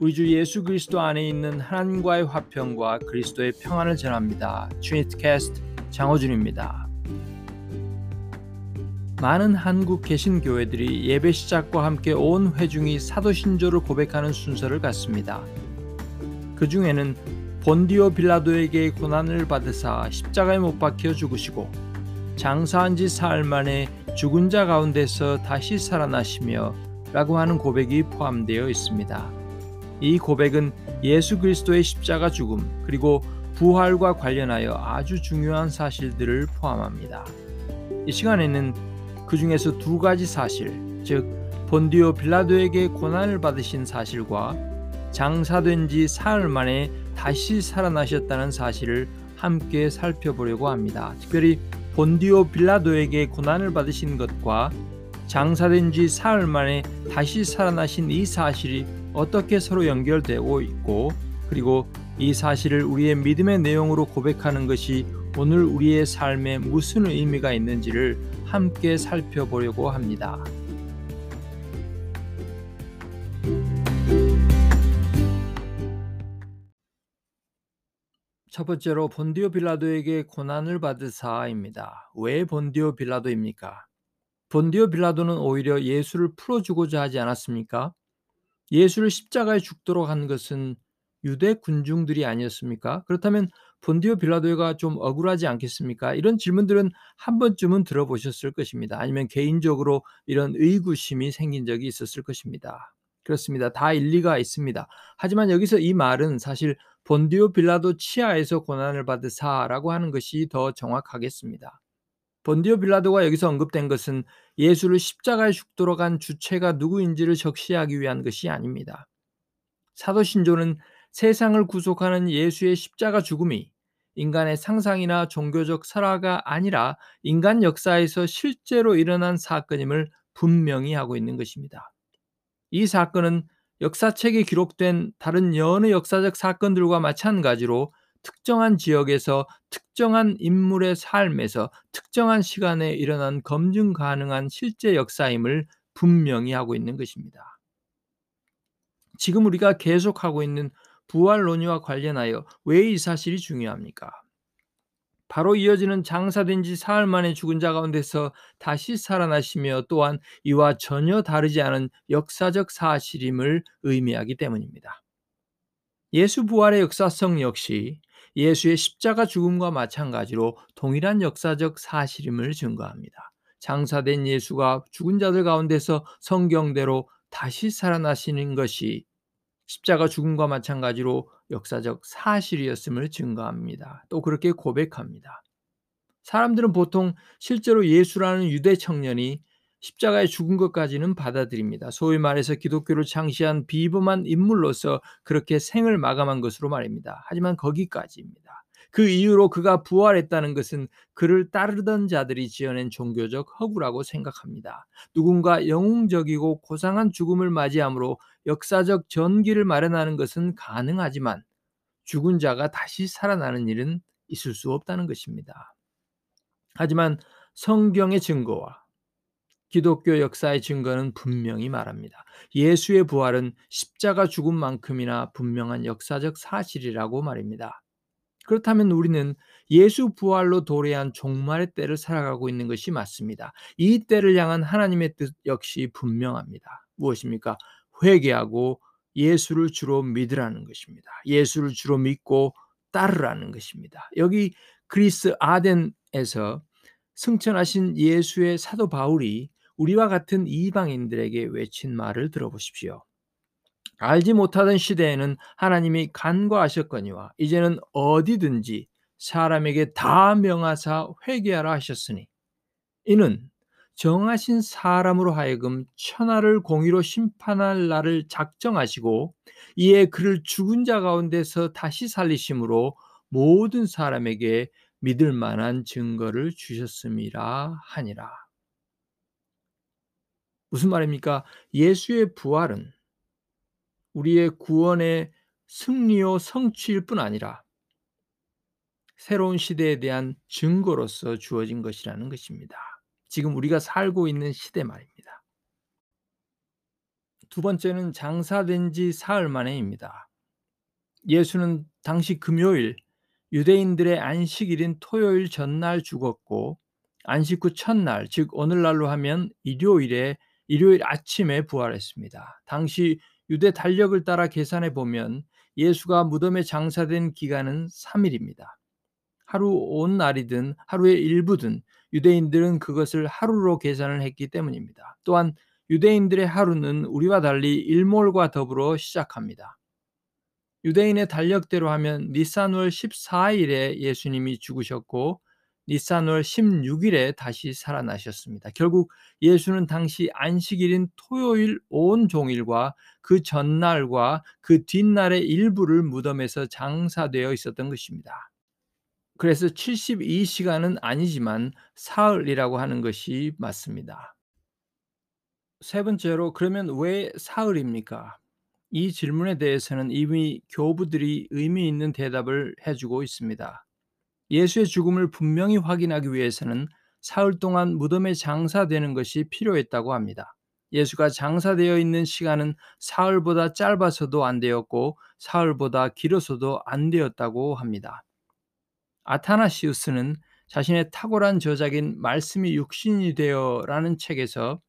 우리 주 예수 그리스도 안에 있는 하나님과의 화평과 그리스도의 평안을 전합니다. 트리니티 캐스트 장호준입니다. 많은 한국 개신 교회들이 예배 시작과 함께 온 회중이 사도신조를 고백하는 순서를 갖습니다. 그 중에는 본디오 빌라도에게 고난을 받으사 십자가에 못 박혀 죽으시고 장사한 지 사흘 만에 죽은 자 가운데서 다시 살아나시며 라고 하는 고백이 포함되어 있습니다. 이 고백은 예수 그리스도의 십자가 죽음 그리고 부활과 관련하여 아주 중요한 사실들을 포함합니다. 이 시간에는 그 중에서 두 가지 사실, 즉 본디오 빌라도에게 고난을 받으신 사실과 장사된 지 사흘 만에 다시 살아나셨다는 사실을 함께 살펴보려고 합니다. 특별히 본디오 빌라도에게 고난을 받으신 것과 장사된 지 사흘 만에 다시 살아나신 이 사실이 어떻게 서로 연결되고 있고 그리고 이 사실을 우리의 믿음의 내용으로 고백하는 것이 오늘 우리의 삶에 무슨 의미가 있는지를 함께 살펴보려고 합니다. 첫 번째로 본디오 빌라도에게 고난을 받으사입니다. 왜 본디오 빌라도입니까? 본디오 빌라도는 오히려 예수를 풀어주고자 하지 않았습니까? 예수를 십자가에 죽도록 한 것은 유대 군중들이 아니었습니까? 그렇다면 본디오 빌라도가 좀 억울하지 않겠습니까? 이런 질문들은 한 번쯤은 들어보셨을 것입니다. 아니면 개인적으로 이런 의구심이 생긴 적이 있었을 것입니다. 그렇습니다. 다 일리가 있습니다. 하지만 여기서 이 말은 사실 본디오 빌라도 치하에서 고난을 받으사라고 하는 것이 더 정확하겠습니다. 본디오 빌라도가 여기서 언급된 것은 예수를 십자가에 죽도록 한 주체가 누구인지를 적시하기 위한 것이 아닙니다. 사도신조는 세상을 구속하는 예수의 십자가 죽음이 인간의 상상이나 종교적 설화가 아니라 인간 역사에서 실제로 일어난 사건임을 분명히 하고 있는 것입니다. 이 사건은 역사책에 기록된 다른 여느 역사적 사건들과 마찬가지로 특정한 지역에서 특정한 인물의 삶에서 특정한 시간에 일어난 검증 가능한 실제 역사임을 분명히 하고 있는 것입니다. 지금 우리가 계속하고 있는 부활 논의와 관련하여 왜 이 사실이 중요합니까? 바로 이어지는 장사된 지 사흘 만에 죽은 자 가운데서 다시 살아나시며 또한 이와 전혀 다르지 않은 역사적 사실임을 의미하기 때문입니다. 예수 부활의 역사성 역시 예수의 십자가 죽음과 마찬가지로 동일한 역사적 사실임을 증거합니다. 장사된 예수가 죽은 자들 가운데서 성경대로 다시 살아나시는 것이 십자가 죽음과 마찬가지로 역사적 사실이었음을 증거합니다. 또 그렇게 고백합니다. 사람들은 보통 실제로 예수라는 유대 청년이 십자가에 죽은 것까지는 받아들입니다. 소위 말해서 기독교를 창시한 비범한 인물로서 그렇게 생을 마감한 것으로 말입니다. 하지만 거기까지입니다. 그 이후로 그가 부활했다는 것은 그를 따르던 자들이 지어낸 종교적 허구라고 생각합니다. 누군가 영웅적이고 고상한 죽음을 맞이함으로 역사적 전기를 마련하는 것은 가능하지만 죽은 자가 다시 살아나는 일은 있을 수 없다는 것입니다. 하지만 성경의 증거와 기독교 역사의 증거는 분명히 말합니다. 예수의 부활은 십자가 죽음만큼이나 분명한 역사적 사실이라고 말입니다. 그렇다면 우리는 예수 부활로 도래한 종말의 때를 살아가고 있는 것이 맞습니다. 이 때를 향한 하나님의 뜻 역시 분명합니다. 무엇입니까? 회개하고 예수를 주로 믿으라는 것입니다. 예수를 주로 믿고 따르라는 것입니다. 여기 그리스 아덴에서 승천하신 예수의 사도 바울이 우리와 같은 이방인들에게 외친 말을 들어보십시오. 알지 못하던 시대에는 하나님이 간과하셨거니와 이제는 어디든지 사람에게 다 명하사 회개하라 하셨으니 이는 정하신 사람으로 하여금 천하를 공의로 심판할 날을 작정하시고 이에 그를 죽은 자 가운데서 다시 살리심으로 모든 사람에게 믿을 만한 증거를 주셨음이라 하니라. 무슨 말입니까? 예수의 부활은 우리의 구원의 승리요 성취일 뿐 아니라 새로운 시대에 대한 증거로서 주어진 것이라는 것입니다. 지금 우리가 살고 있는 시대 말입니다. 두 번째는 장사된 지 사흘 만에입니다. 예수는 당시 금요일 유대인들의 안식일인 토요일 전날 죽었고 안식 후 첫날 즉 오늘날로 하면 일요일에 일요일 아침에 부활했습니다. 당시 유대 달력을 따라 계산해 보면 예수가 무덤에 장사된 기간은 3일입니다. 하루 온 날이든 하루의 일부든 유대인들은 그것을 하루로 계산을 했기 때문입니다. 또한 유대인들의 하루는 우리와 달리 일몰과 더불어 시작합니다. 유대인의 달력대로 하면 니산월 14일에 예수님이 죽으셨고 니산 월 16일에 다시 살아나셨습니다. 결국 예수는 당시 안식일인 토요일 온 종일과 그 전날과 그 뒷날의 일부를 무덤에서 장사되어 있었던 것입니다. 그래서 72시간은 아니지만 사흘이라고 하는 것이 맞습니다. 세 번째로 그러면 왜 사흘입니까? 이 질문에 대해서는 이미 교부들이 의미 있는 대답을 해주고 있습니다. 예수의 죽음을 분명히 확인하기 위해서는 사흘 동안 무덤에 장사되는 것이 필요했다고 합니다. 예수가 장사되어 있는 시간은 사흘보다 짧아서도 안 되었고 사흘보다 길어서도 안 되었다고 합니다. 아타나시우스는 자신의 탁월한 저작인 말씀이 육신이 되어라는 책에서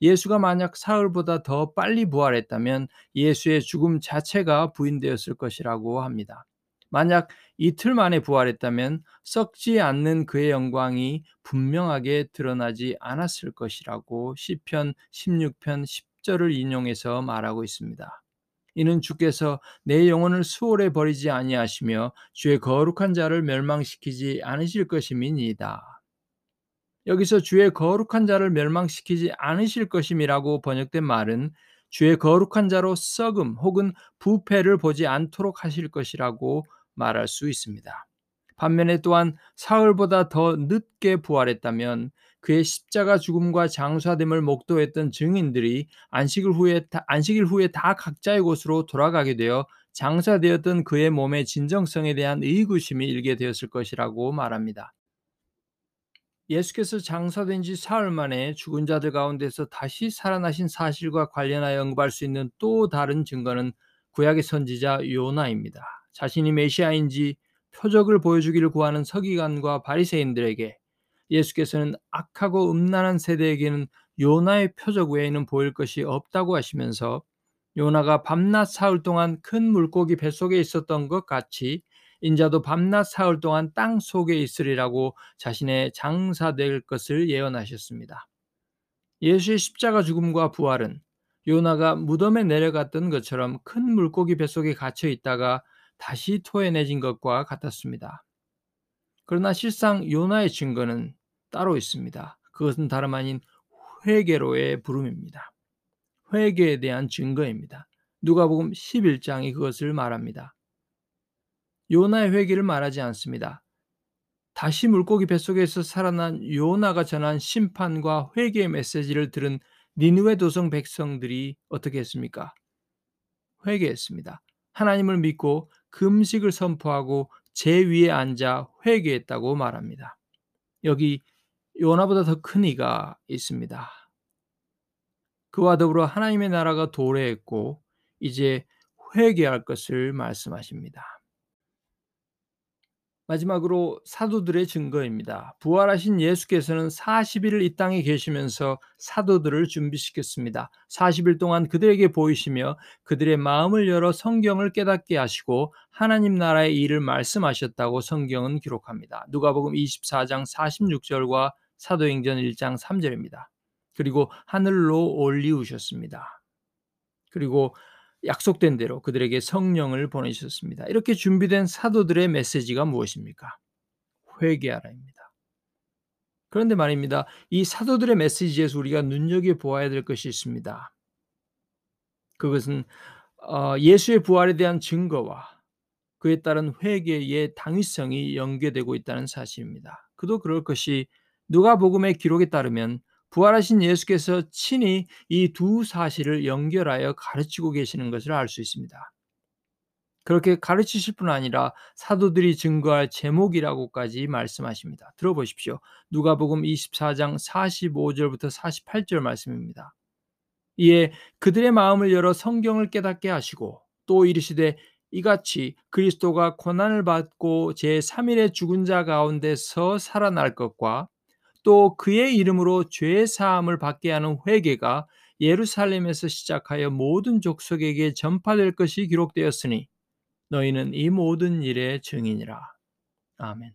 예수가 만약 사흘보다 더 빨리 부활했다면 예수의 죽음 자체가 부인되었을 것이라고 합니다. 만약 이틀 만에 부활했다면 썩지 않는 그의 영광이 분명하게 드러나지 않았을 것이라고 시편 16편 10절을 인용해서 말하고 있습니다. 이는 주께서 내 영혼을 수월에 버리지 아니하시며 주의 거룩한 자를 멸망시키지 않으실 것임이니이다. 여기서 주의 거룩한 자를 멸망시키지 않으실 것임이라고 번역된 말은 주의 거룩한 자로 썩음 혹은 부패를 보지 않도록 하실 것이라고 말할 수 있습니다. 반면에 또한 사흘보다 더 늦게 부활했다면 그의 십자가 죽음과 장사됨을 목도했던 증인들이 안식일 후에 안식일 후에 다 각자의 곳으로 돌아가게 되어 장사되었던 그의 몸의 진정성에 대한 의구심이 일게 되었을 것이라고 말합니다. 예수께서 장사된 지 사흘 만에 죽은 자들 가운데서 다시 살아나신 사실과 관련하여 언급할 수 있는 또 다른 증거는 구약의 선지자 요나입니다. 자신이 메시아인지 표적을 보여주기를 구하는 서기관과 바리새인들에게 예수께서는 악하고 음란한 세대에게는 요나의 표적 외에는 보일 것이 없다고 하시면서 요나가 밤낮 사흘 동안 큰 물고기 뱃속에 있었던 것 같이 인자도 밤낮 사흘 동안 땅 속에 있으리라고 자신의 장사될 것을 예언하셨습니다. 예수의 십자가 죽음과 부활은 요나가 무덤에 내려갔던 것처럼 큰 물고기 뱃속에 갇혀 있다가 다시 토해내진 것과 같았습니다. 그러나 실상 요나의 증거는 따로 있습니다. 그것은 다름 아닌 회개로의 부름입니다. 회개에 대한 증거입니다. 누가복음 11장이 그것을 말합니다. 요나의 회개를 말하지 않습니다. 다시 물고기 뱃속에서 살아난 요나가 전한 심판과 회개의 메시지를 들은 니누의 도성 백성들이 어떻게 했습니까? 회개했습니다. 하나님을 믿고 금식을 선포하고 제 위에 앉아 회개했다고 말합니다. 여기 요나보다 더 큰 이가 있습니다. 그와 더불어 하나님의 나라가 도래했고 이제 회개할 것을 말씀하십니다. 마지막으로 사도들의 증거입니다. 부활하신 예수께서는 40일을 이 땅에 계시면서 사도들을 준비시켰습니다. 40일 동안 그들에게 보이시며 그들의 마음을 열어 성경을 깨닫게 하시고 하나님 나라의 일을 말씀하셨다고 성경은 기록합니다. 누가복음 24장 46절과 사도행전 1장 3절입니다. 그리고 하늘로 올리우셨습니다. 그리고 약속된 대로 그들에게 성령을 보내셨습니다. 이렇게 준비된 사도들의 메시지가 무엇입니까? 회개하라입니다. 그런데 말입니다. 이 사도들의 메시지에서 우리가 눈여겨보아야 될 것이 있습니다. 그것은 어, 예수의 부활에 대한 증거와 그에 따른 회개의 당위성이 연계되고 있다는 사실입니다. 그도 그럴 것이 누가복음의 기록에 따르면 부활하신 예수께서 친히 이 두 사실을 연결하여 가르치고 계시는 것을 알 수 있습니다. 그렇게 가르치실 뿐 아니라 사도들이 증거할 제목이라고까지 말씀하십니다. 들어보십시오. 누가복음 24장 45절부터 48절 말씀입니다. 이에 그들의 마음을 열어 성경을 깨닫게 하시고 또 이르시되 이같이 그리스도가 고난을 받고 제3일에 죽은 자 가운데서 살아날 것과 또 그의 이름으로 죄 사함을 받게 하는 회개가 예루살렘에서 시작하여 모든 족속에게 전파될 것이 기록되었으니 너희는 이 모든 일의 증인이라. 아멘.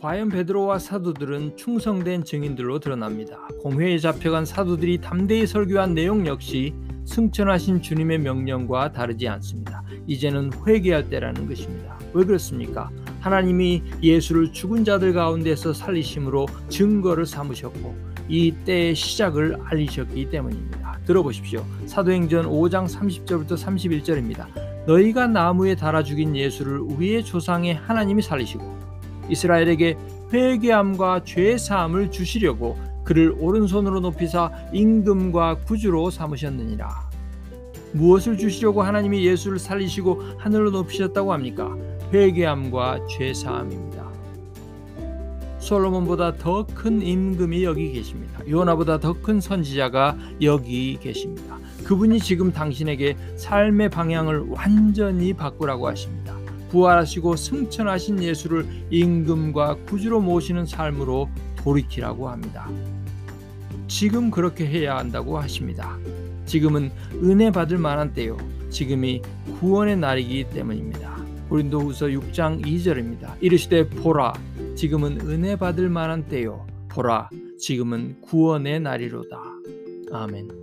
과연 베드로와 사도들은 충성된 증인들로 드러납니다. 공회에 잡혀간 사도들이 담대히 설교한 내용 역시 승천하신 주님의 명령과 다르지 않습니다. 이제는 회개할 때라는 것입니다. 왜 그렇습니까? 하나님이 예수를 죽은 자들 가운데서 살리심으로 증거를 삼으셨고 이 때의 시작을 알리셨기 때문입니다. 들어보십시오. 사도행전 5장 30절부터 31절입니다. 너희가 나무에 달아 죽인 예수를 우리의 조상의 하나님이 살리시고 이스라엘에게 회개함과 죄 사함을 주시려고 그를 오른손으로 높이사 임금과 구주로 삼으셨느니라. 무엇을 주시려고 하나님이 예수를 살리시고 하늘로 높이셨다고 합니까? 회개함과 죄 사함입니다. 솔로몬보다 더 큰 임금이 여기 계십니다. 요나보다 더 큰 선지자가 여기 계십니다. 그분이 지금 당신에게 삶의 방향을 완전히 바꾸라고 하십니다. 부활하시고 승천하신 예수를 임금과 구주로 모시는 삶으로 돌이키라고 합니다. 지금 그렇게 해야 한다고 하십니다. 지금은 은혜 받을 만한 때요. 지금이 구원의 날이기 때문입니다. 고린도후서 6장 2절입니다. 이르시되 보라 지금은 은혜 받을 만한 때요. 보라 지금은 구원의 날이로다. 아멘.